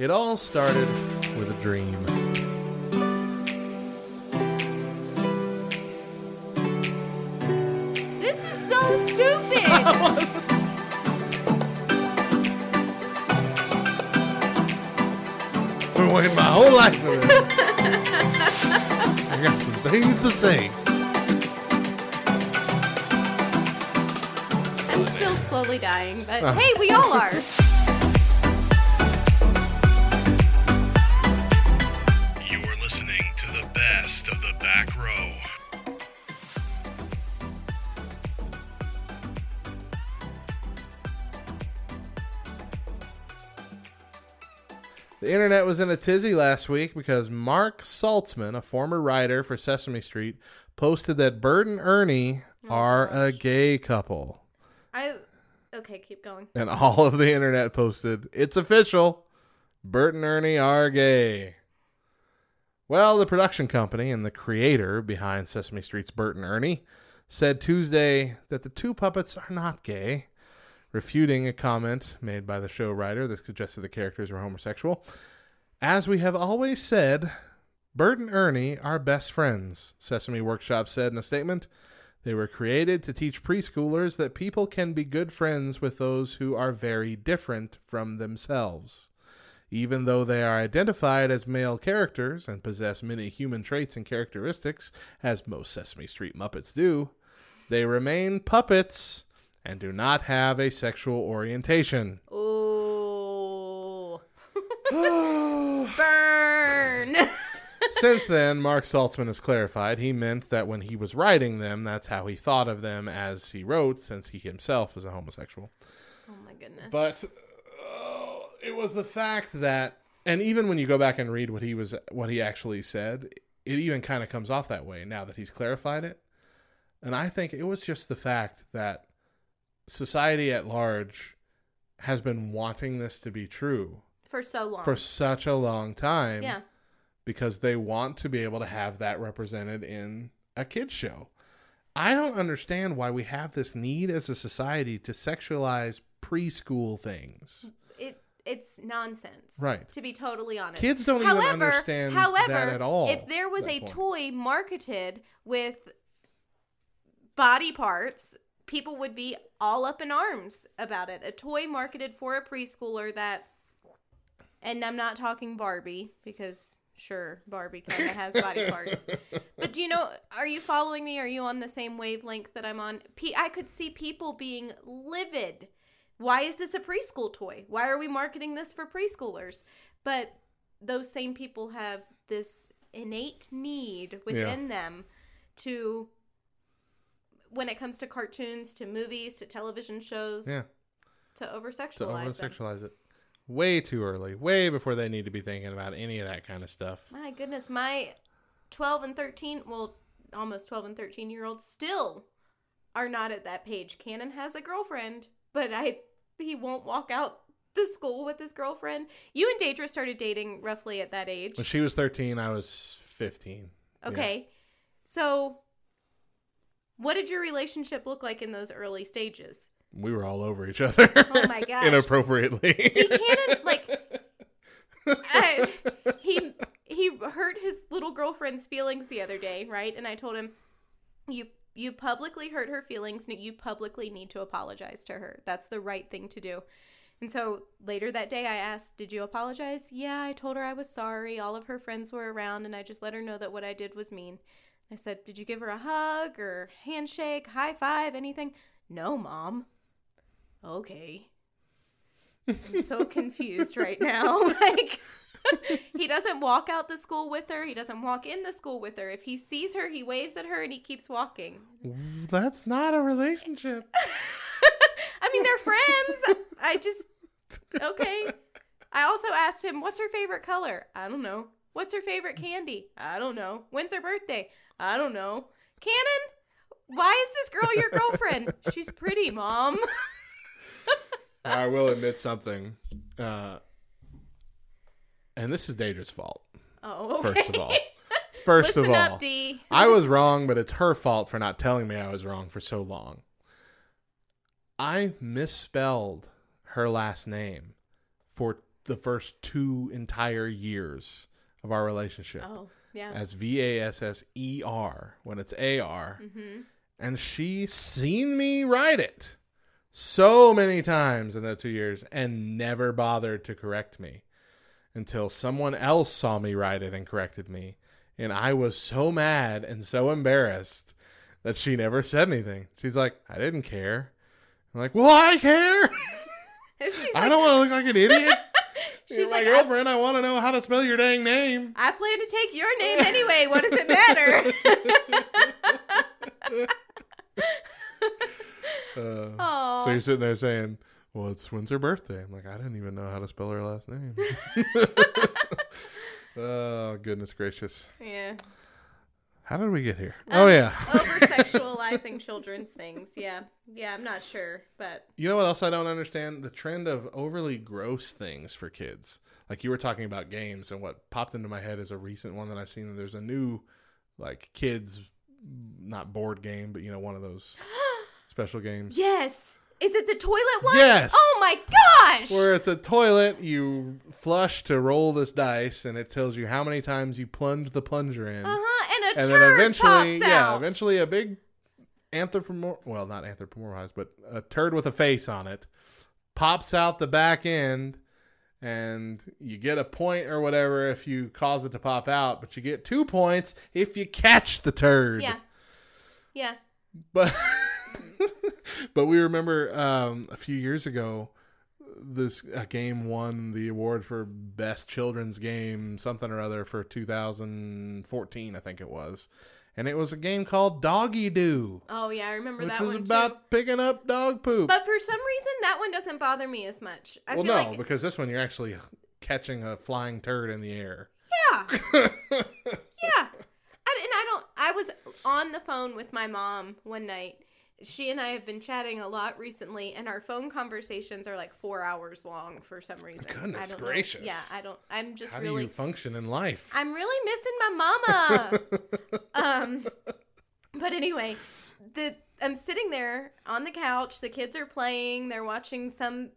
It all started with a dream. This is so stupid. Been waiting my whole life for this. I got some things to say. I'm still slowly dying, but Uh. hey, we all are. The internet was in a tizzy last week because Mark Saltzman, a former writer for Sesame Street, posted that Bert and Ernie oh are a gay couple. I okay, keep going. And all of the internet posted, it's official. Bert and Ernie are gay. Well, the production company and the creator behind Sesame Street's Bert and Ernie said Tuesday that the two puppets are not gay, refuting a comment made by the show writer that suggested the characters were homosexual. As we have always said, Bert and Ernie are best friends, Sesame Workshop said in a statement. They were created to teach preschoolers that people can be good friends with those who are very different from themselves. Even though they are identified as male characters and possess many human traits and characteristics, as most Sesame Street Muppets do, they remain puppets and do not have a sexual orientation. Ooh. Burn. Since then, Mark Saltzman has clarified he meant that when he was writing them, that's how he thought of them as he wrote, since he himself was a homosexual. oh my goodness. But uh, it was the fact that, and even when you go back and read what he was, what he actually said, it even kind of comes off that way now that he's clarified it. And I think it was just the fact that society at large has been wanting this to be true for so long. for such a long time yeah. because they want to be able to have that represented in a kids show. I don't understand why we have this need as a society to sexualize preschool things. It it's nonsense. Right. To be totally honest. Kids don't even understand however, that at all, If there was a point. toy marketed with body parts, people would be all up in arms about it. A toy marketed for a preschooler that and I'm not talking Barbie because sure, Barbie kind of has body parts. But do you know, are you following me? Are you on the same wavelength that I'm on? P- I could see people being livid. Why is this a preschool toy? Why are we marketing this for preschoolers? But those same people have this innate need within them to when it comes to cartoons, to movies, to television shows, Yeah, to over to sexualize over sexualize it. Way too early, way before they need to be thinking about any of that kind of stuff. My goodness, my 12 and 13, well, almost 12 and 13 year olds still are not at that page. Cannon has a girlfriend, but I he won't walk out the school with his girlfriend. You and Daedra started dating roughly at that age. When she was 13, I was 15. Yeah. Okay. So what did your relationship look like in those early stages? We were all over each other. Oh my gosh. Inappropriately. See, Cannon, like, I, he he hurt his little girlfriend's feelings the other day, right? And I told him, you you publicly hurt her feelings. and You publicly need to apologize to her. That's the right thing to do. And so later that day, I asked, "Did you apologize?" Yeah, I told her I was sorry. All of her friends were around, and I just let her know that what I did was mean. I said, "Did you give her a hug or handshake, high five, anything?" No, mom. Okay. I'm so confused right now. Like he doesn't walk out the school with her. He doesn't walk in the school with her. If he sees her, he waves at her and he keeps walking. That's not a relationship. I mean, they're friends. I just okay. I also asked him, "What's her favorite color?" I don't know. What's her favorite candy? I don't know. When's her birthday? I don't know. Cannon, why is this girl your girlfriend? She's pretty, mom. I will admit something. Uh, and this is Daedra's fault, Oh, okay. first of all. First Listen of all, up. I was wrong, but it's her fault for not telling me I was wrong for so long. I misspelled her last name for the first two entire years of our relationship Oh, yeah. as V A S S E R when it's A R. Mm-hmm. And she seen me write it so many times in those two years and never bothered to correct me until someone else saw me write it and corrected me. And I was so mad and so embarrassed that she never said anything. She's like, I didn't care. I'm like, well, I care. I like, don't want to look like an idiot. she's my like, girlfriend. I want to know how to spell your dang name. I plan to take your name anyway. What does it matter? Uh, So you're sitting there saying, "Well, it's when's her birthday?" I'm like, I didn't even know how to spell her last name. oh goodness gracious! yeah. How did we get here? Um, oh yeah. Over sexualizing children's things. Yeah. Yeah, I'm not sure, but You know what else I don't understand? The trend of overly gross things for kids. Like you were talking about games, and what popped into my head is a recent one that I've seen. There's a new, like kids, not board game, but you know one of those special games. yes. Is it the toilet one? Yes. Oh my gosh. Where it's a toilet, you flush to roll this dice, and it tells you how many times you plunge the plunger in. And a and then eventually, yeah, out. eventually a big anthropomorph, well, not anthropomorphized, but a turd with a face on it pops out the back end, and you get a point or whatever if you cause it to pop out, but you get two points if you catch the turd. Yeah. Yeah. But but we remember um, a few years ago this a game won the award for best children's game something or other for 2014 I think it was. And it was a game called Doggy Doo, Oh yeah, I remember which that was one about too. picking up dog poop. But for some reason, that one doesn't bother me as much. I well, no, like because this one you're actually catching a flying turd in the air. yeah, yeah. I, and I don't. I was on the phone with my mom one night. She and I have been chatting a lot recently, and our phone conversations are like four hours long for some reason. I Goodness don't know. gracious. Yeah, I don't. I'm just How do really. you function in life? I'm really missing my mama. um, but anyway, the I'm sitting there on the couch. The kids are playing. They're watching some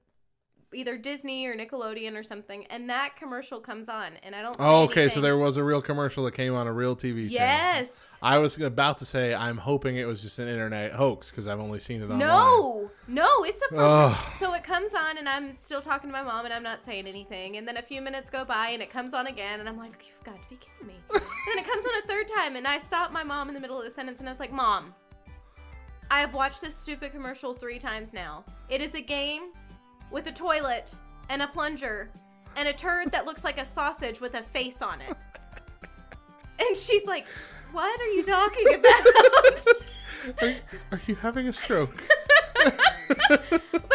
either Disney or Nickelodeon or something, and that commercial comes on, and I don't. Oh, okay, so there was a real commercial that came on a real TV channel. Yes. I was about to say I'm hoping it was just an internet hoax because I've only seen it online. No, no, it's a phone. So it comes on, and I'm still talking to my mom, and I'm not saying anything. And then a few minutes go by, and it comes on again, and I'm like, "You've got to be kidding me!" and then it comes on a third time, and I stop my mom in the middle of the sentence, and I was like, "Mom, I have watched this stupid commercial three times now. It is a game with a toilet and a plunger and a turd that looks like a sausage with a face on it." And she's like, "What are you talking about?" Are, are you having a stroke?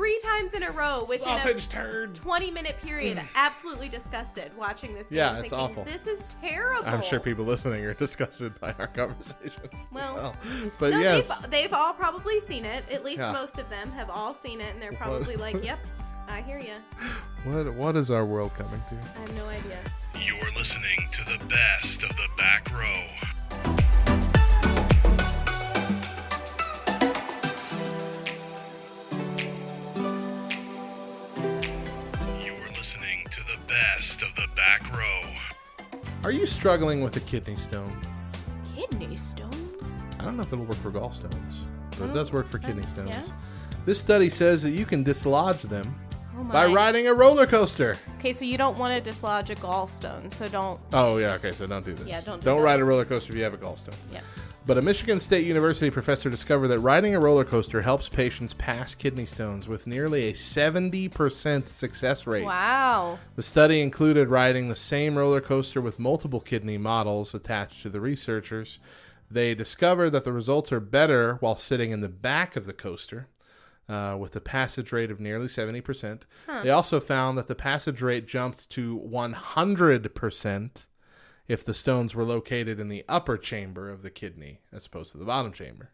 But I was three times in a row within Sausage a turd. 20 minute period mm. absolutely disgusted watching this game. Yeah, it's thinking, awful. This is terrible. I'm sure people listening are disgusted by our conversation. Well, but No, yes, they've, they've all probably seen it. At least Yeah. most of them have all seen it, and they're What- probably like, "Yep, I hear you." what what is our world coming to? I have no idea. You're listening to the best of the back row. Are you struggling with a kidney stone? Kidney stone. I don't know if it'll work for gallstones, but it does oh, work for kidney stones. yeah. This study says that you can dislodge them Oh my. by riding a roller coaster. Okay, so you don't want to dislodge a gallstone, so don't. Oh yeah, okay, so don't do this. Yeah, don't do Don't ride this. a roller coaster if you have a gallstone. Yeah. But a Michigan State University professor discovered that riding a roller coaster helps patients pass kidney stones with nearly a 70% success rate. Wow. The study included riding the same roller coaster with multiple kidney models attached to the researchers. They discovered that the results are better while sitting in the back of the coaster. Uh, with a passage rate of nearly 70%. They also found that the passage rate jumped to 100% if the stones were located in the upper chamber of the kidney as opposed to the bottom chamber.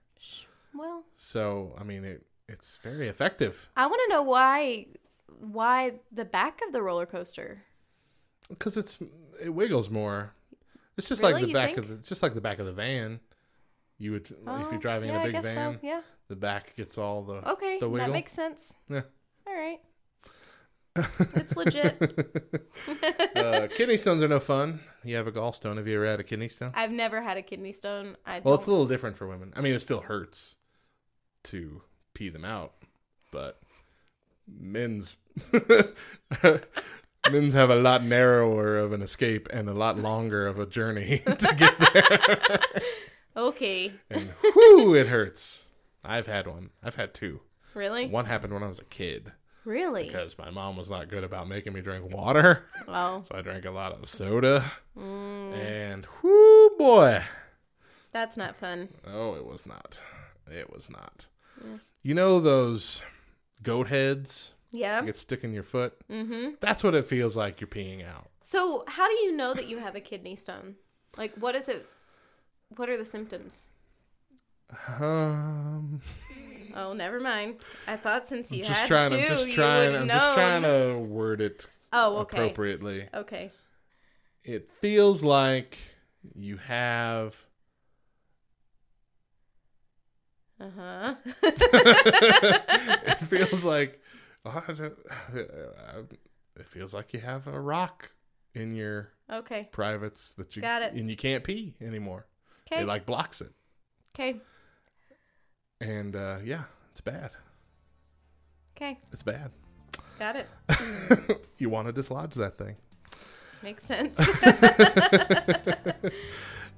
Well, So, I mean, it, it's very effective I want to know why. Why the back of the roller coaster? because it's it wiggles more. It's just Really? like the You back think? of the, it's just like the back of the van. You would if Oh, you're driving yeah, in a big van, So. Yeah. the back gets all the Okay, the that wiggle. makes sense. yeah. All right. It's legit. uh, kidney stones are no fun. You have a gallstone. Have you ever had a kidney stone? I've never had a kidney stone. I Well, it's a little different for women. I mean, it still hurts to pee them out, but men's men's have a lot narrower of an escape and a lot longer of a journey to get there. okay. and whoo, it hurts. I've had one. I've had two. Really? One happened when I was a kid Really? because my mom was not good about making me drink water, Well, so I drank a lot of soda. mm, And whoo, boy. that's not fun. Oh, it was not. It was not. Yeah. You know those goat heads Yeah. that get stuck in your foot? Mm-hmm. That's what it feels like you're peeing out. So, how do you know that you have a kidney stone? Like, what is it? What are the symptoms? Um, Oh, never mind. I thought since you I'm just had trying. two, I'm just you trying. I'm just trying to word it Oh, okay. appropriately. Okay. It feels like you have. Uh huh. it feels like. oh, It feels like you have a rock in your okay. privates that you Got it. and you can't pee anymore. Okay. It like blocks it. Okay. And uh, yeah, it's bad. Okay. It's bad. Got it. you want to dislodge that thing. Makes sense.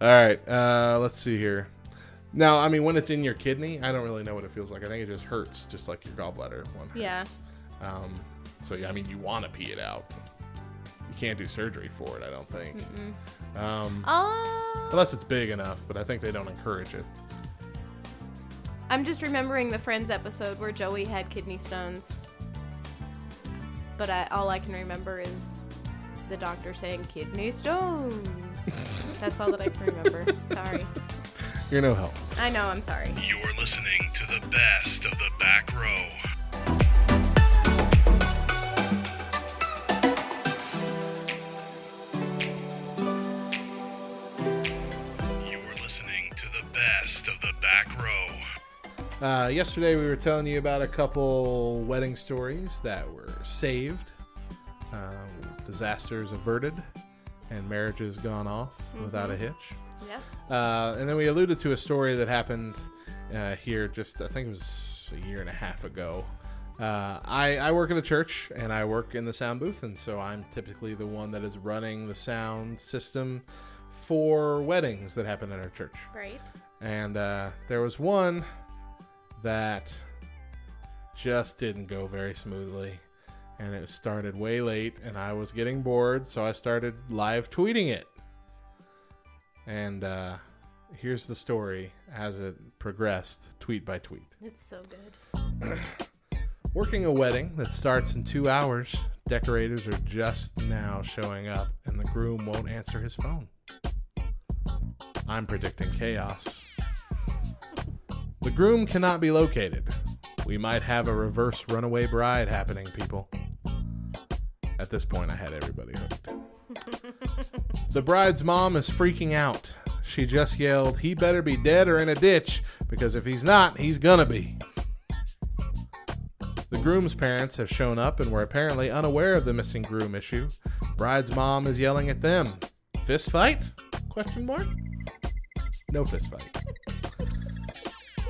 All right, uh, let's see here. Now, I mean, when it's in your kidney, I don't really know what it feels like. I think it just hurts, just like your gallbladder one hurts. Yeah. Um, so yeah, I mean, you want to pee it out. You can't do surgery for it, I don't think, um, oh. unless it's big enough. But I think they don't encourage it. I'm just remembering the Friends episode where Joey had kidney stones. But I, all I can remember is the doctor saying kidney stones. That's all that I can remember. Sorry. You're no help. I know, I'm sorry. You're listening to the best of the back row. Uh, yesterday, we were telling you about a couple wedding stories that were saved, uh, disasters averted, and marriages gone off without a hitch. Yeah. Uh, and then we alluded to a story that happened uh, here just, I think it was a year and a half ago. Uh, I, I work in the church and I work in the sound booth, and so I'm typically the one that is running the sound system for weddings that happen in our church. Right. And uh, there was one that just didn't go very smoothly. And it started way late, and I was getting bored, so I started live tweeting it. And uh, here's the story as it progressed, tweet by tweet. It's so good. Working a wedding that starts in two hours, decorators are just now showing up, and the groom won't answer his phone. I'm predicting chaos. The groom cannot be located. We might have a reverse runaway bride happening, people. At this point, I had everybody hooked. the bride's mom is freaking out. She just yelled, He better be dead or in a ditch, because if he's not, he's gonna be. The groom's parents have shown up and were apparently unaware of the missing groom issue. Bride's mom is yelling at them. Fist fight? Question mark? No fist fight.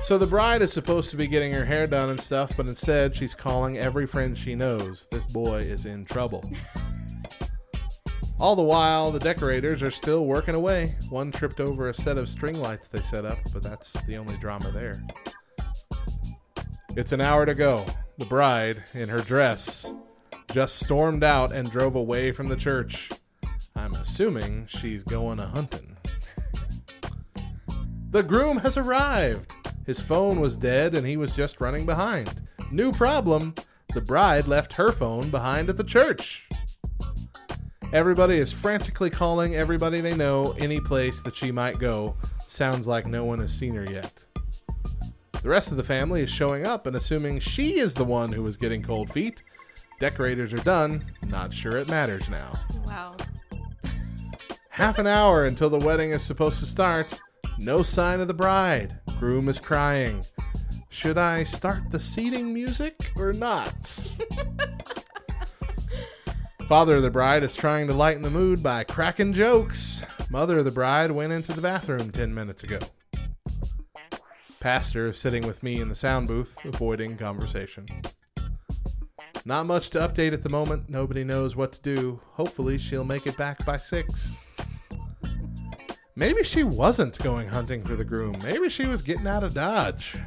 So the bride is supposed to be getting her hair done and stuff, but instead she's calling every friend she knows. This boy is in trouble. All the while, the decorators are still working away. One tripped over a set of string lights they set up, but that's the only drama there. It's an hour to go. The bride, in her dress, just stormed out and drove away from the church. I'm assuming she's going a hunting. The groom has arrived. His phone was dead and he was just running behind. New problem the bride left her phone behind at the church. Everybody is frantically calling everybody they know any place that she might go. Sounds like no one has seen her yet. The rest of the family is showing up and assuming she is the one who was getting cold feet. Decorators are done. Not sure it matters now. Wow. Half an hour until the wedding is supposed to start. No sign of the bride. Groom is crying. Should I start the seating music or not? Father of the bride is trying to lighten the mood by cracking jokes. Mother of the bride went into the bathroom 10 minutes ago. Pastor is sitting with me in the sound booth, avoiding conversation. Not much to update at the moment. Nobody knows what to do. Hopefully, she'll make it back by 6. Maybe she wasn't going hunting for the groom. Maybe she was getting out of Dodge.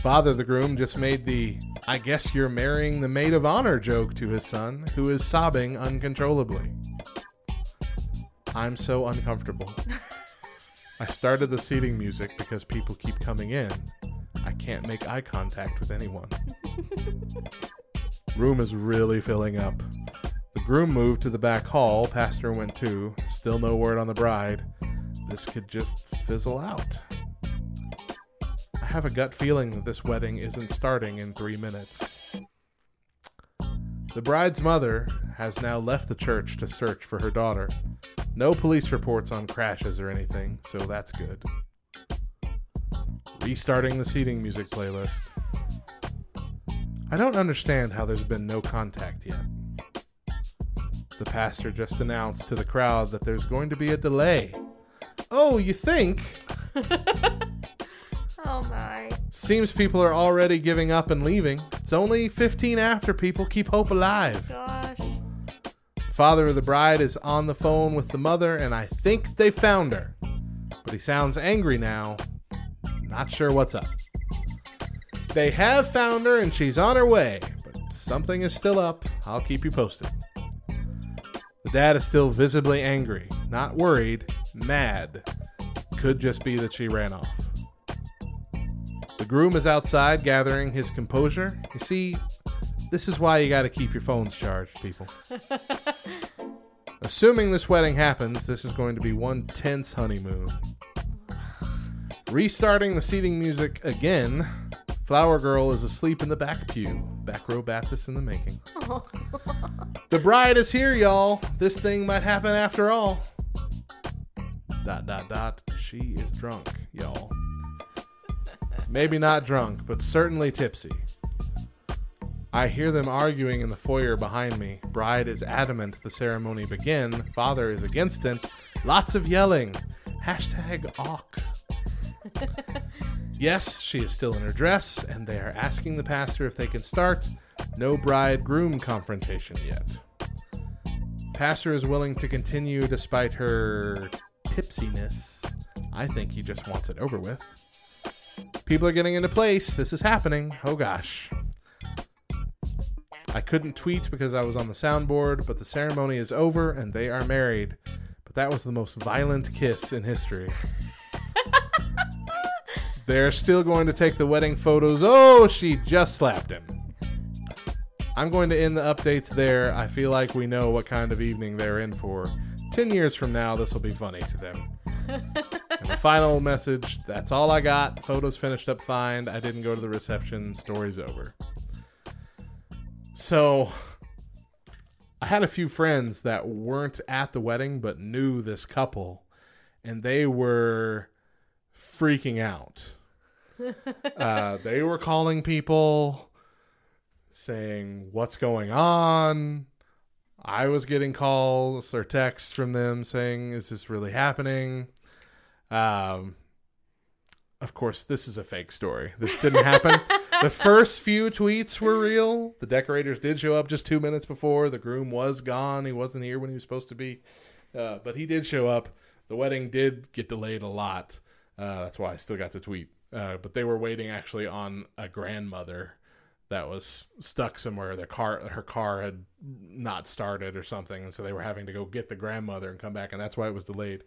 Father the groom just made the I guess you're marrying the maid of honor joke to his son, who is sobbing uncontrollably. I'm so uncomfortable. I started the seating music because people keep coming in. I can't make eye contact with anyone. Room is really filling up. Groom moved to the back hall, pastor went too. Still no word on the bride. This could just fizzle out. I have a gut feeling that this wedding isn't starting in three minutes. The bride's mother has now left the church to search for her daughter. No police reports on crashes or anything, so that's good. Restarting the seating music playlist. I don't understand how there's been no contact yet. The pastor just announced to the crowd that there's going to be a delay. Oh, you think? Oh my. Seems people are already giving up and leaving. It's only 15 after people keep hope alive. Gosh. Father of the bride is on the phone with the mother, and I think they found her. But he sounds angry now. Not sure what's up. They have found her, and she's on her way, but something is still up. I'll keep you posted. The dad is still visibly angry, not worried, mad. Could just be that she ran off. The groom is outside gathering his composure. You see, this is why you got to keep your phones charged, people. Assuming this wedding happens, this is going to be one tense honeymoon. Restarting the seating music again, Flower Girl is asleep in the back pew. Back row Baptist in the making. The bride is here, y'all. This thing might happen after all. Dot dot dot. She is drunk, y'all. Maybe not drunk, but certainly tipsy. I hear them arguing in the foyer behind me. Bride is adamant the ceremony begin. Father is against it. Lots of yelling. Hashtag awk. yes, she is still in her dress, and they are asking the pastor if they can start. No bride groom confrontation yet. Pastor is willing to continue despite her tipsiness. I think he just wants it over with. People are getting into place. This is happening. Oh gosh. I couldn't tweet because I was on the soundboard, but the ceremony is over and they are married. But that was the most violent kiss in history. They're still going to take the wedding photos. Oh, she just slapped him. I'm going to end the updates there. I feel like we know what kind of evening they're in for. 10 years from now, this will be funny to them. and the final message that's all I got. Photos finished up fine. I didn't go to the reception. Story's over. So, I had a few friends that weren't at the wedding but knew this couple, and they were freaking out. uh, they were calling people saying, What's going on? I was getting calls or texts from them saying, Is this really happening? Um, of course, this is a fake story. This didn't happen. the first few tweets were real. The decorators did show up just two minutes before. The groom was gone. He wasn't here when he was supposed to be. Uh, but he did show up. The wedding did get delayed a lot. Uh, that's why I still got to tweet. Uh, but they were waiting actually on a grandmother that was stuck somewhere. Their car, her car had not started or something, and so they were having to go get the grandmother and come back, and that's why it was delayed.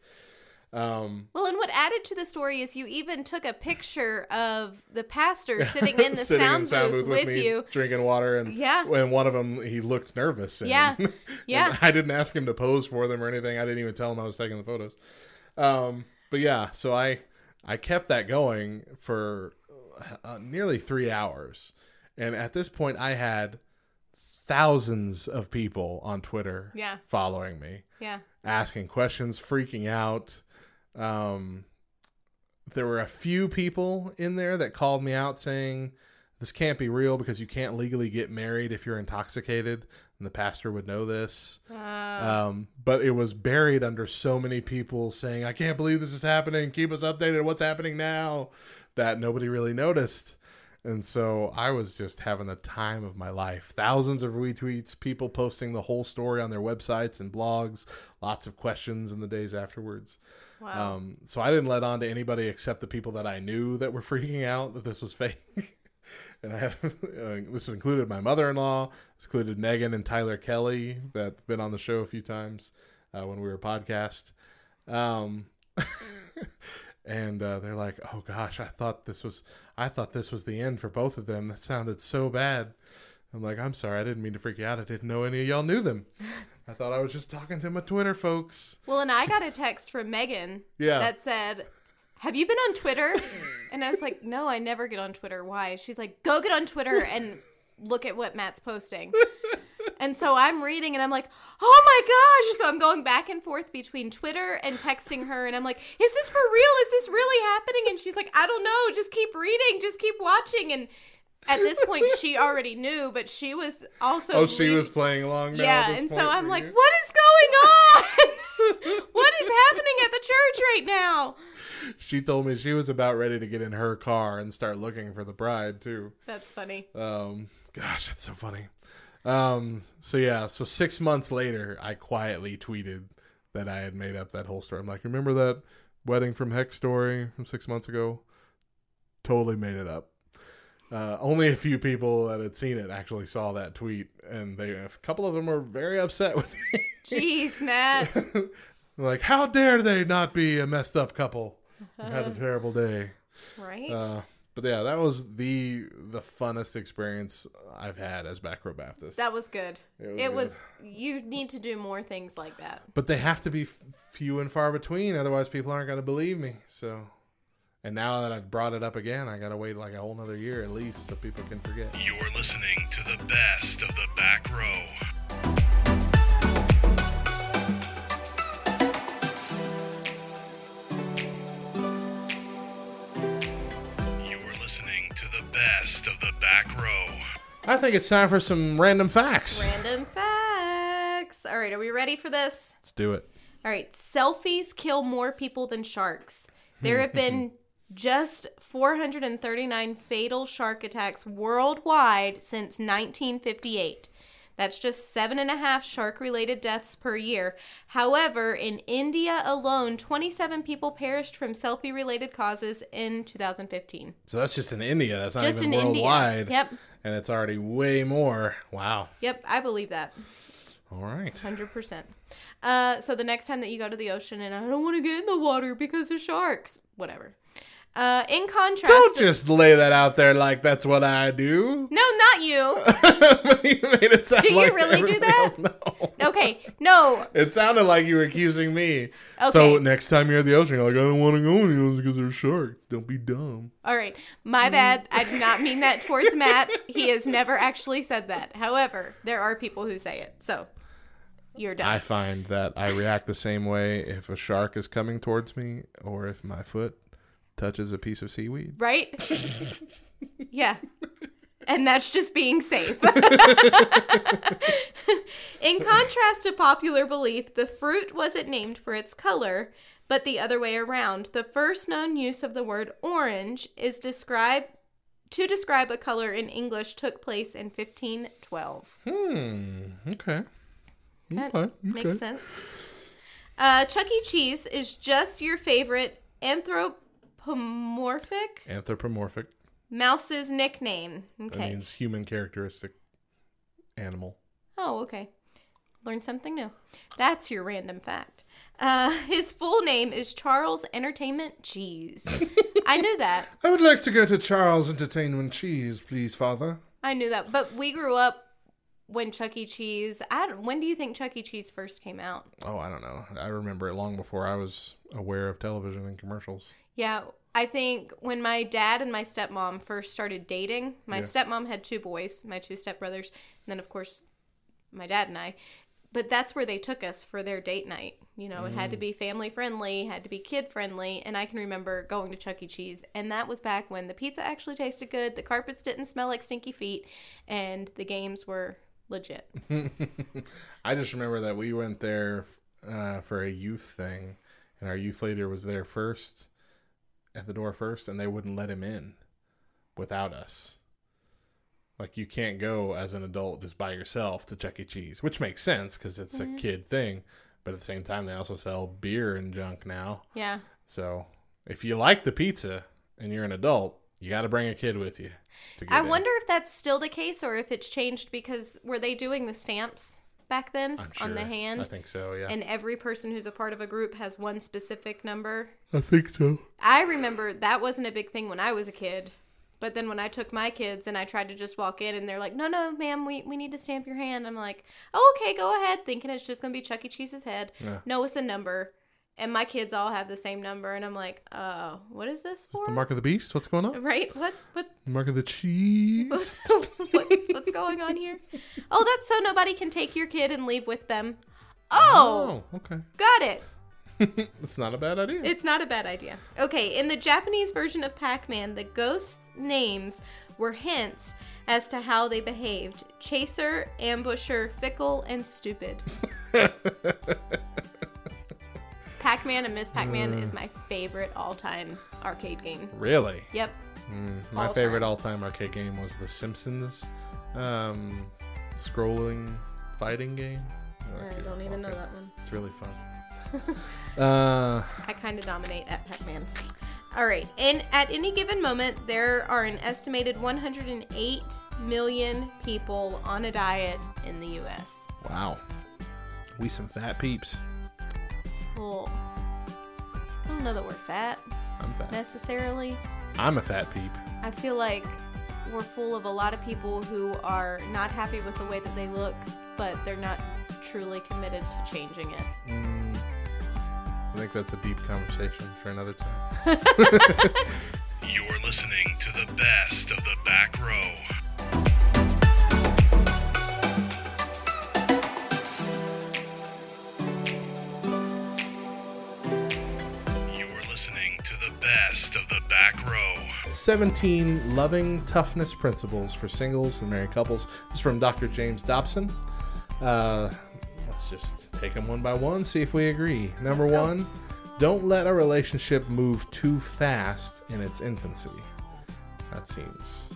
Um, Well, and what added to the story is you even took a picture of the pastor sitting in the sitting sound, in sound booth, with, with me, you. drinking water, and Yeah. and one of them he looked nervous. And, Yeah. Yeah. I didn't ask him to pose for them or anything. I didn't even tell him I was taking the photos. Um, but yeah, so I I kept that going for uh, nearly three hours, and at this point, I had thousands of people on Twitter Yeah. following me Yeah. asking questions, freaking out. Um, there were a few people in there that called me out saying, This can't be real because you can't legally get married if you're intoxicated. And the pastor would know this. Uh, Um, but it was buried under so many people saying, I can't believe this is happening. Keep us updated. What's happening now? That nobody really noticed. And so I was just having the time of my life. Thousands of retweets, people posting the whole story on their websites and blogs, lots of questions in the days afterwards. wow. Um, so I didn't let on to anybody except the people that I knew that were freaking out that this was fake. And I have uh, this included my mother-in-law, this included Megan and Tyler Kelly that've been on the show a few times uh, when we were a podcast. Um, and uh, they're like, "Oh gosh, I thought this was I thought this was the end for both of them. That sounded so bad." I'm like, "I'm sorry, I didn't mean to freak you out. I didn't know any of y'all knew them. I thought I was just talking to my Twitter folks." well, and I got a text from Megan Yeah. that said, Have you been on Twitter? And I was like, No, I never get on Twitter. Why? She's like, Go get on Twitter and look at what Matt's posting. And so I'm reading and I'm like, oh my gosh. So I'm going back and forth between Twitter and texting her. And I'm like, is this for real? Is this really happening? And she's like, I don't know. Just keep reading. Just keep watching. And at this point, she already knew, but she was also. Oh, she reading- was playing along. Yeah. And so I'm like, you? what is going on? what is happening at the church right now? She told me she was about ready to get in her car and start looking for the bride too. That's funny. Um, gosh, that's so funny. Um, so yeah, so six months later, I quietly tweeted that I had made up that whole story. I'm like, remember that wedding from Heck story from six months ago? Totally made it up. Uh, only a few people that had seen it actually saw that tweet, and they a couple of them were very upset with me. Jeez, Matt. like, how dare they not be a messed up couple? And Had a terrible day. Right? Uh, but yeah, that was the the funnest experience I've had as Back Row Baptist. that was good. It was It good. was, you need to do more things like that. but they have to be f- few and far between, otherwise people aren't going to believe me. So, and now that I've brought it up again, I got to wait like a whole nother year at least so people can forget. You're listening to the best of the back row. Back row. I think it's time for some random facts. Random facts. All right, are we ready for this? Let's do it. All right, selfies kill more people than sharks. There have been just 439 fatal shark attacks worldwide since 1958. That's just seven and a half shark related deaths per year. However, in India alone, 27 people perished from selfie related causes in 2015. So that's just in India. That's not Just even in India. worldwide. Yep. And it's already way more. Wow. Yep, I believe that. All right. 100%. Uh, so the next time that you go to the ocean and I don't want to get in the water because of sharks, whatever. Uh, in contrast, Don't just lay that out there like that's what I do. no, not you. you made it sound Do you like really do that? else. No. Okay, no. It sounded like you were accusing me. So next time you're at the ocean, you're like, I don't want to go in the ocean because there's sharks. Don't be dumb. All right, my bad. I did not mean that towards Matt. He has never actually said that. However, there are people who say it. So you're done. I find that I react the same way if a shark is coming towards me or if my foot touches a piece of seaweed. right? yeah. And that's just being safe. In contrast to popular belief, the fruit wasn't named for its color, but the other way around. The first known use of the word orange is describe to describe a color in English took place in 1512. Hmm. Okay. That Okay. makes okay. sense. Uh, Chuck E. Cheese is just your favorite anthropomorphic Anthropomorphic. mouse's nickname. That Okay. means human characteristic animal. Oh, okay. Learned something new. That's your random fact. Uh, his full name is Charles Entertainment Cheese. I knew that. I would like to go to Charles Entertainment Cheese, please, Father. I knew that. But we grew up when Chuck E. Cheese. I don't, when do you think Chuck E. Cheese first came out? Oh, I don't know. I remember it long before I was aware of television and commercials. Yeah, I think when my dad and my stepmom first started dating, my Yeah. stepmom had two boys, my two stepbrothers, and then of course my dad and I. But that's where they took us for their date night. You know, it had to mm. be family friendly, had to be kid friendly, and I can remember going to Chuck E. Cheese, and that was back when the pizza actually tasted good, the carpets didn't smell like stinky feet, and the games were legit. I just remember that we went there uh, for a youth thing, and our youth leader was there first, at the door first, and they wouldn't let him in without us. Like you can't go as an adult just by yourself to Chuck E. Cheese, which makes sense because it's a kid thing. But at the same time, they also sell beer and junk now. Yeah. So if you like the pizza and you're an adult, you got to bring a kid with you. To get I in. wonder if that's still the case or if it's changed because were they doing the stamps back then sure. on the hand? I think so. Yeah. and every person who's a part of a group has one specific number. I think so. I remember that wasn't a big thing when I was a kid. But then when I took my kids and I tried to just walk in and they're like, no, no, ma'am, we, we need to stamp your hand. I'm like, oh, okay, go ahead. Thinking it's just going to be Chuck E. Cheese's head. Yeah. No, it's a number. And my kids all have the same number. And I'm like, uh, what is this for? The mark of the beast. What's going on? right? What? What? Mark of the cheese. what, what's going on here? Oh, that's so nobody can take your kid and leave with them. Oh, Oh, okay. got it. It's not a bad idea. It's not a bad idea. Okay, in the Japanese version of Pac Man, the ghosts' names were hints as to how they behaved Chaser, Ambusher, Fickle, and Stupid. Pac Man and Miss Pac Man is my favorite all time arcade game. really? Yep. Mm, my All favorite time. all-time arcade game was The Simpsons, um, scrolling fighting game. I don't even know that one. It's really fun. uh, I kind of dominate at Pac Man. All right, and at any given moment, there are an estimated 108 million people on a diet in the U.S. wow. We some fat peeps. Well, I don't know that we're fat I'm fat. necessarily. I'm a fat peep. I feel like we're full of a lot of people who are not happy with the way that they look, but they're not truly committed to changing it. Mm, I think that's a deep conversation for another time. You're listening to the best of the back row. 17 loving toughness principles for singles and married couples. This is from Dr. James Dobson. Uh, let's just take them one by one, see if we agree. Number one, don't let a relationship move too fast in its infancy. That seems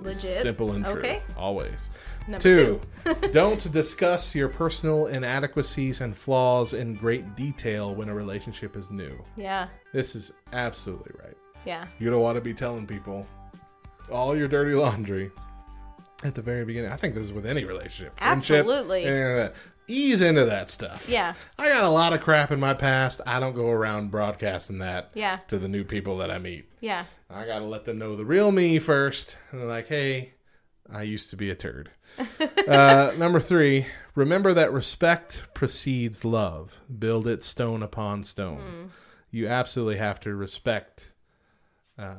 Legit. simple and true. Okay. Always. Number Two, two. don't discuss your personal inadequacies and flaws in great detail when a relationship is new. Yeah. This is absolutely right. Yeah. You don't want to be telling people all your dirty laundry at the very beginning. I think this is with any relationship. Friendship, Absolutely. Ease into that stuff. Yeah. I got a lot of crap in my past. I don't go around broadcasting that Yeah. to the new people that I meet. Yeah. I got to let them know the real me first. And they're like, hey, I used to be a turd. uh, number three, remember that respect precedes love. Build it stone upon stone. You absolutely have to respect uh,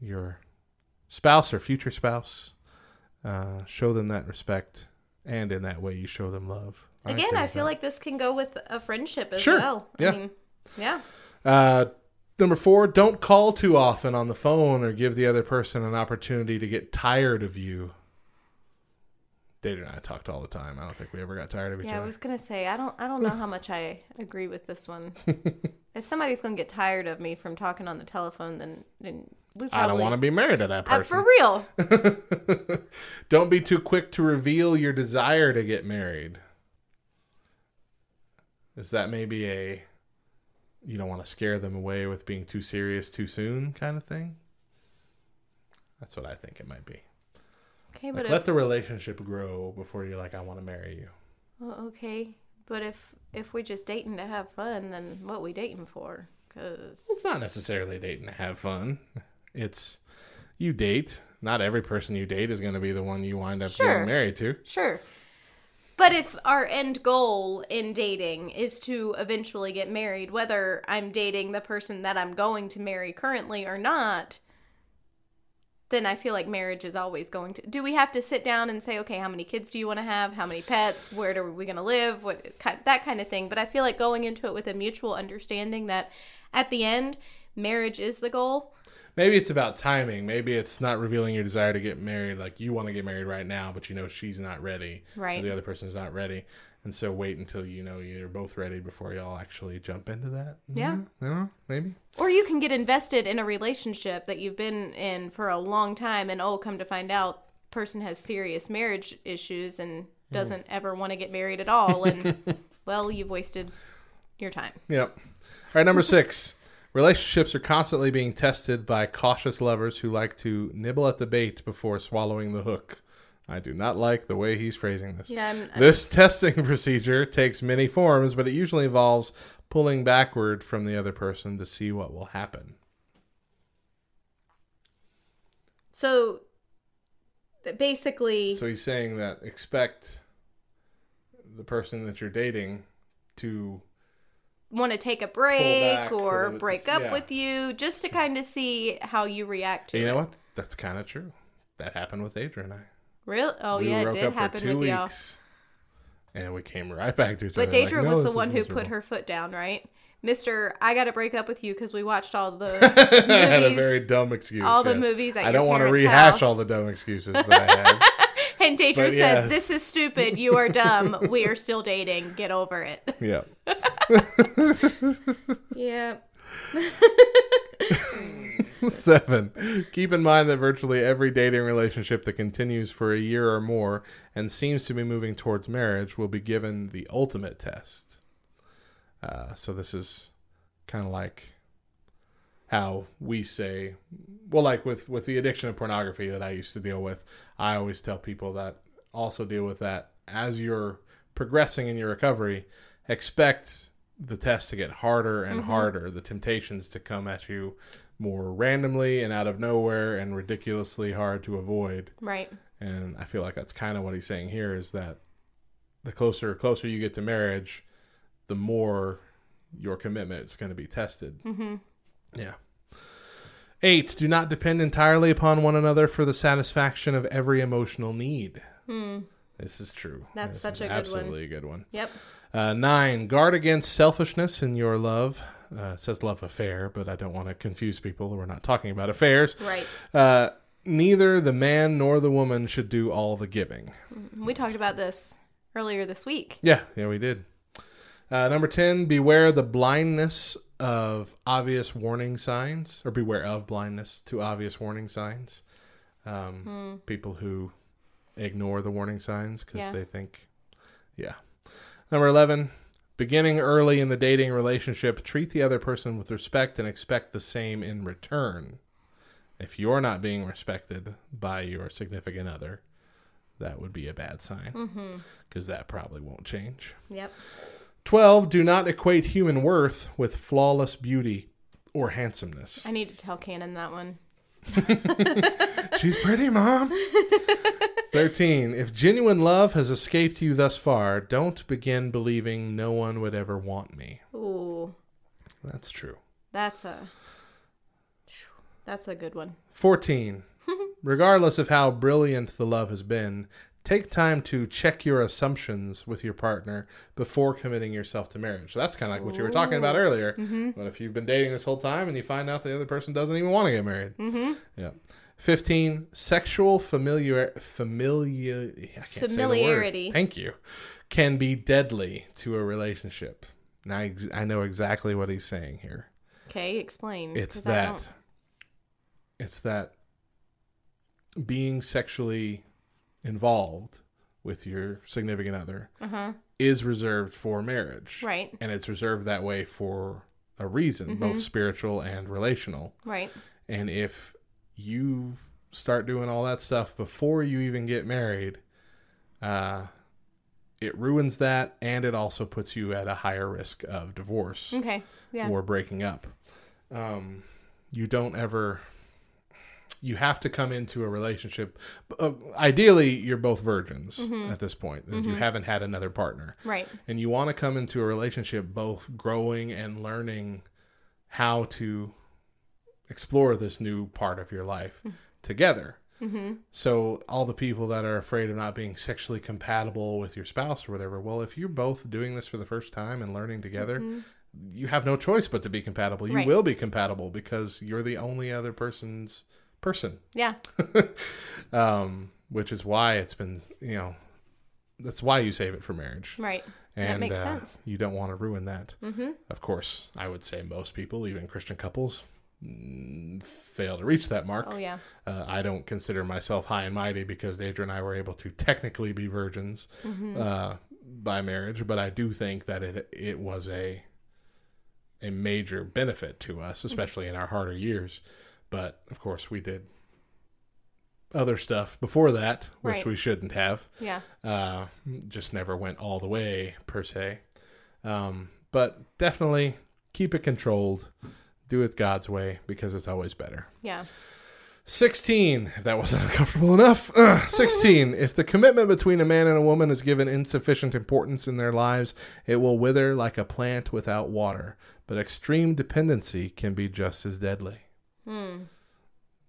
your spouse or future spouse. Uh, show them that respect, and in that way, you show them love. Again, agree I feel that. like this can go with a friendship as Sure. well. Yeah. I mean, yeah. Uh, number four, don't call too often on the phone or give the other person an opportunity to get tired of you. Daedra and I talked all the time. I don't think we ever got tired of each other. Yeah, I was gonna say I don't I don't know how much I agree with this one. if somebody's gonna get tired of me from talking on the telephone, then then we probably I don't want to be married to that Uh, person. for real. don't be too quick to reveal your desire to get married. Is that maybe a you don't want to scare them away with being too serious too soon kind of thing? That's what I think it might be. Okay, Like, but let if, the relationship grow before you're like, I want to marry you. well, okay, but if if we just dating to have fun, then what we dating for? Cause It's not necessarily dating to have fun. It's you date. Not every person you date is going to be the one you wind up Sure. getting married to. sure. But if our end goal in dating is to eventually get married, whether I'm dating the person that I'm going to marry currently or not, then I feel like marriage is always going to. Do we have to sit down and say, okay, how many kids do you want to have? How many pets? Where are we going to live? What that kind of thing. But I feel like going into it with a mutual understanding that at the end, marriage is the goal. Maybe it's about timing. Maybe it's not revealing your desire to get married. Like you want to get married right now, but you know she's not ready. or Right. the other person's not ready. And so wait until you know you're both ready before y'all actually jump into that. Yeah. You know, maybe. Or you can get invested in a relationship that you've been in for a long time and oh come to find out person has serious marriage issues and mm. doesn't ever want to get married at all and well you've wasted your time. Yep. All right, number six. Relationships are constantly being tested by cautious lovers who like to nibble at the bait before swallowing the hook. I do not like the way he's phrasing this. Yeah, I'm, I'm- This testing procedure takes many forms, but it usually involves pulling backward from the other person to see what will happen. so basically So he's saying that expect the person that you're dating to want to take a break or break up yeah. with you just to kind of see how you react to you it. know what? That's kind of true. That happened with Adrian and I. Really? Oh we yeah, it did happen for two with y'all. and we came right back to each But other. like, Daedra "No, was the one who put her foot down, right? Mister, I got to break up with you because we watched all the I had a very dumb excuse. all the movies I don't want to rehash house. all the dumb excuses that I had. And Daedra But said, yes. "This is stupid. You are dumb. we are still dating. Get over it." yeah. Yeah. Seven. Keep in mind that virtually every dating relationship that continues for a year or more and seems to be moving towards marriage will be given the ultimate test. Uh, so this is kind of like how we say, well, like with with the addiction of pornography that I used to deal with. I always tell people that also deal with that as you're progressing in your recovery, expect the test to get harder and harder, the temptations to come at you more randomly and out of nowhere and ridiculously hard to avoid. Right. And I feel like that's kind of what he's saying here is that the closer closer you get to marriage, the more your commitment is going to be tested. Mm-hmm. Yeah. Eight, do not depend entirely upon one another for the satisfaction of every emotional need. This is true. Hmm. That's This such a good one. absolutely a good one. Yep. Uh, nine, guard against selfishness in your love. Uh, it says love affair, but I don't want to confuse people. We're not talking about affairs. Right. Uh, neither the man nor the woman should do all the giving. We talked about this earlier this week. Yeah, yeah, we did. Uh, number 10, beware the blindness of obvious warning signs, or beware of blindness to obvious warning signs. Um, People who ignore the warning signs because Yeah. they think, yeah. Number 11, beginning early in the dating relationship, treat the other person with respect and expect the same in return. If you're not being respected by your significant other, that would be a bad sign because that probably won't change. Yep. 12. Do not equate human worth with flawless beauty or handsomeness. I need to tell Cannon that one. She's pretty, Mom. 13. If genuine love has escaped you thus far, don't begin believing no one would ever want me. Ooh, That's true. that's a that's a good one. 14. Regardless of how brilliant the love has been, take time to check your assumptions with your partner before committing yourself to marriage. So that's kind of like what you were talking about earlier. But if you've been dating this whole time and you find out the other person doesn't even want to get married. Mm-hmm. Yeah. 15. Sexual familiar familiar I can't say the word. Familiarity. Thank you. Can be deadly to a relationship. Now I ex- I know exactly what he's saying here. Okay, explain. it's that it's that being sexually involved with your significant other Uh-huh. is reserved for marriage. Right. And it's reserved that way for a reason, both spiritual and relational. Right. And if you start doing all that stuff before you even get married, uh, it ruins that and it also puts you at a higher risk of divorce Okay. Yeah. or breaking up. Um, you don't ever. You have to come into a relationship. Uh, ideally, you're both virgins mm-hmm. at this point. that You mm-hmm. haven't had another partner, Right. and you want to come into a relationship both growing and learning how to explore this new part of your life mm. together. Mm-hmm. So all the people that are afraid of not being sexually compatible with your spouse or whatever, well, if you're both doing this for the first time and learning together, you have no choice but to be compatible. You Right. will be compatible because you're the only other person's person. Yeah. um, which is why it's been, you know, that's why you save it for marriage. Right. And that makes uh, sense. you don't want to ruin that. Mm-hmm. Of course, I would say most people, even Christian couples, mm, fail to reach that mark. Oh yeah. Uh, I don't consider myself high and mighty because Daedra and I were able to technically be virgins Mm-hmm. uh, by marriage, but I do think that it it was a a major benefit to Mm-hmm. us, especially in our harder years. But of course, we did other stuff before that, which Right. we shouldn't have. Yeah. Uh, just never went all the way per se. Um, but definitely keep it controlled. Do it God's way because it's always better. Yeah. 16, if that wasn't uncomfortable enough. Ugh, 16, if the commitment between a man and a woman is given insufficient importance in their lives, it will wither like a plant without water. But extreme dependency can be just as deadly, Hmm.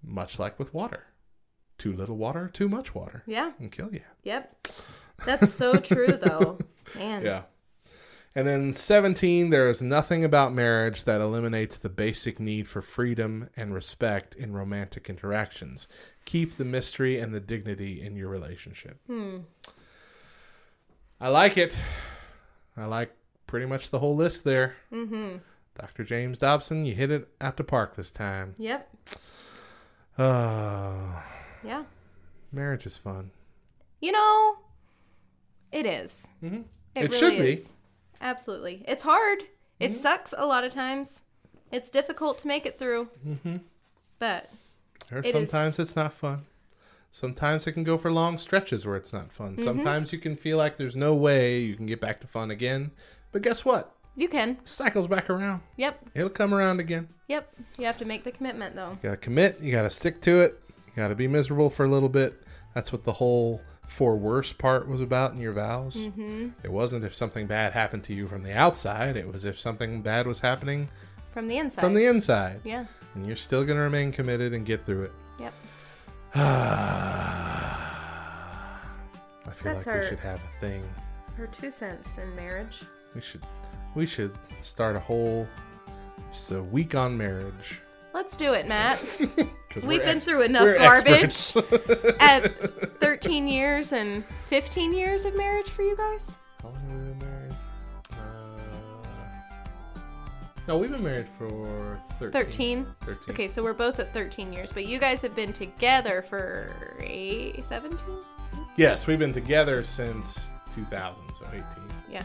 much like with water. Too little water, too much water Yeah. can kill you. Yep. That's so true though. Man. Yeah. And then 17, there is nothing about marriage that eliminates the basic need for freedom and respect in romantic interactions. Keep the mystery and the dignity in your relationship. Hmm. I like it. I like pretty much the whole list there. Mm-hmm. Dr. James Dobson, you hit it at the park this time. Yep. Uh, Yeah. marriage is fun. You know, it is. Mhm. It, It really should be. Mm-hmm. is. Absolutely. It's hard. It sucks a lot of times. It's difficult to make it through. Mm-hmm. But It is- sometimes it's not fun. Sometimes it can go for long stretches where it's not fun. Mm-hmm. Sometimes you can feel like there's no way you can get back to fun again. But guess what? You can. cycles back around. Yep. It'll come around again. Yep. You have to make the commitment though. You gotta commit. You gotta stick to it. You gotta be miserable for a little bit. That's what the whole for worse part was about in your vows. Mm-hmm. It wasn't if something bad happened to you from the outside. It was if something bad was happening From the inside. from the inside. Yeah. And you're still gonna remain committed and get through it. Yep. I feel That's like we should have a thing. Her two cents in marriage. We should we should start a whole just a week on marriage. Let's do it, Matt. We've been ex- through enough garbage at 13 years and 15 years of marriage for you guys. How long have we been married? Uh, no, we've been married for 13. 13. 13. Okay, so we're both at 13 years, but you guys have been together for eight, 17? Yes, we've been together since 2000, so 18. Yeah.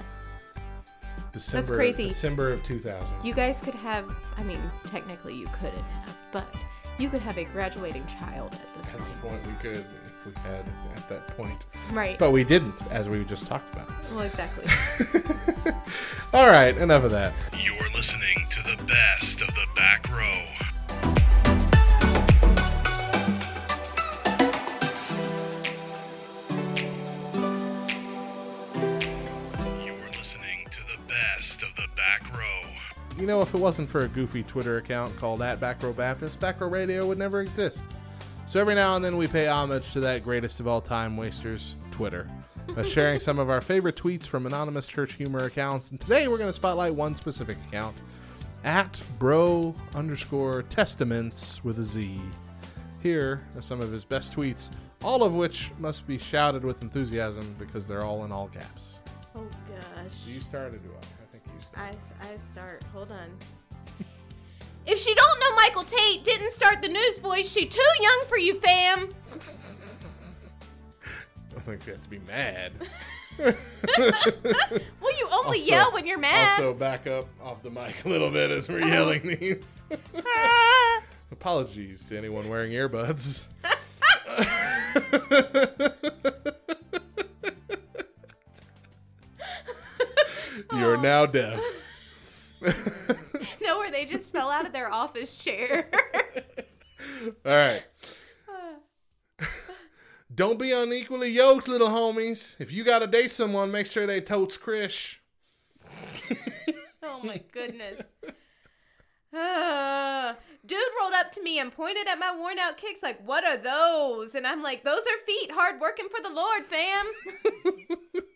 December, crazy. December of 2000. You guys could have, I mean, technically you couldn't have, but you could have a graduating child at this At this point. point, we could if we had at that point. Right. But we didn't, as we just talked about. well, exactly. All right, enough of that. You're listening to the best of the back row. You know, if it wasn't for a goofy Twitter account called at Backrow Baptist, Back Row Radio would never exist. So every now and then we pay homage to that greatest of all time wasters, Twitter, by uh, sharing some of our favorite tweets from anonymous church humor accounts. And today we're going to spotlight one specific account, at bro underscore testaments with a Z. Here are some of his best tweets, all of which must be shouted with enthusiasm because they're all in all caps. oh, gosh. You started or I? I you start. I, I start. Hold on. If she don't know Michael Tait didn't start the Newsboys, she too young for you, fam. I think she has to be mad. Well, you only Also- yell when you're mad. Also, back up off the mic a little bit as we're oh. yelling these. Apologies to anyone wearing earbuds. You're now deaf. no, where they just fell out of their office chair. All right. Don't be unequally yoked, little homies. If you gotta date someone, make sure they totes Krish. oh my goodness. Uh, dude rolled up to me and pointed at my worn out kicks like, "What are those?" And I'm like, "Those are feet hard working for the Lord, fam."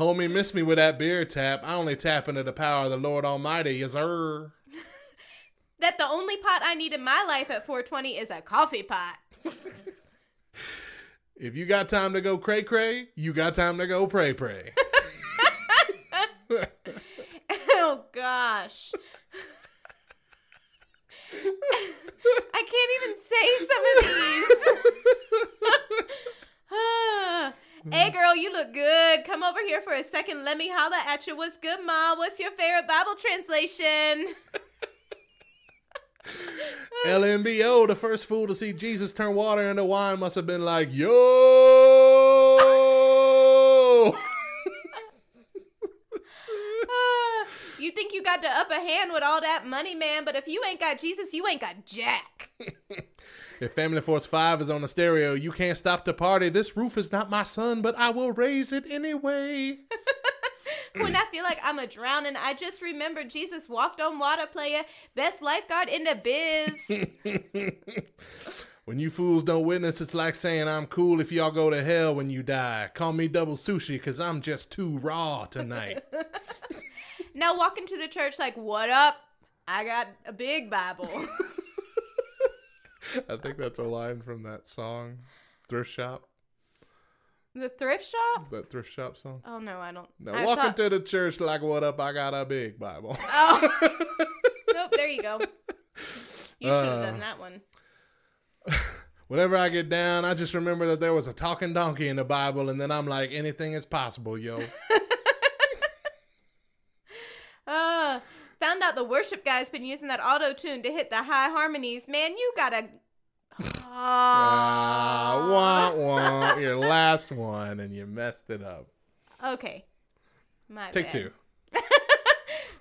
Homie, miss me with that beer tap. I only tap into the power of the Lord Almighty, yes, sir. That the only pot I need in my life at 420 is a coffee pot. If you got time to go cray cray, you got time to go pray pray. oh gosh. I can't even say some of these. Ah. hey girl, you look good. Come over here for a second. Let me holla at you. What's good, Ma? What's your favorite Bible translation? LMBO, the first fool to see Jesus turn water into wine, must have been like, yo! Ah, you think you got the upper hand with all that money, man, but if you ain't got Jesus, you ain't got Jack. if Family Force 5 is on the stereo, you can't stop the party. This roof is not my son, but I will raise it anyway. when I feel like I'm a drowning, I just remember Jesus walked on water, player, best lifeguard in the biz. when you fools don't witness, it's like saying I'm cool if y'all go to hell when you die. Call me double sushi because I'm just too raw tonight. now walk into the church like, what up? I got a big Bible. I think that's a line from that song, Thrift Shop. the thrift shop? That thrift shop song. Oh no, I don't. Now I walk thought- into the church like, "What up? I got a big Bible." Oh. nope, there you go. You should have Uh. done that one. Whenever I get down, I just remember that there was a talking donkey in the Bible, and then I'm like, anything is possible, yo. Uh, found out the worship guy's been using that auto tune to hit the high harmonies. Man, you gotta. Ah, wah, wah, your last one, and you messed it up. Okay. My Take bad. two.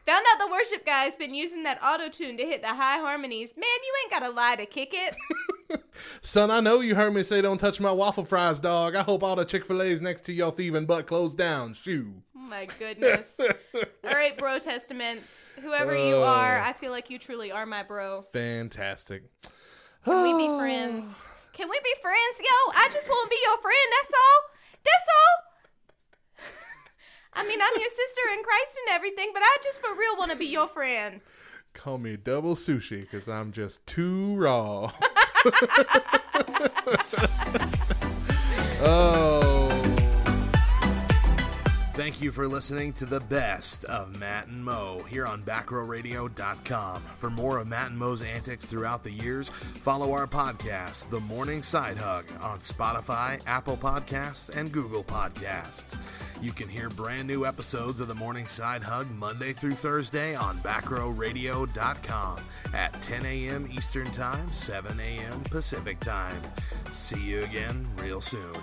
Found out the worship guy's been using that auto tune to hit the high harmonies. Man, you ain't gotta lie to kick it. Son, I know you heard me say don't touch my waffle fries, dog. I hope all the Chick fil A's next to your thieving butt close down. Shoo. Oh my goodness. All right, bro testaments. Whoever you Oh. are, I feel like you truly are my bro. Fantastic. Can we be friends? Can we be friends, yo? I just want to be your friend. That's all. That's all. I mean, I'm your sister in Christ and everything, but I just for real want to be your friend. Call me double sushi because I'm just too raw. oh. Thank you for listening to the best of Matt and Mo here on backrowradio.com. For more of Matt and Mo's antics throughout the years, follow our podcast, The Morning Side Hug, on Spotify, Apple Podcasts, and Google Podcasts. You can hear brand new episodes of The Morning Side Hug Monday through Thursday on backrowradio.com at 10 a.m. Eastern Time, 7 a.m. Pacific Time. See you again real soon.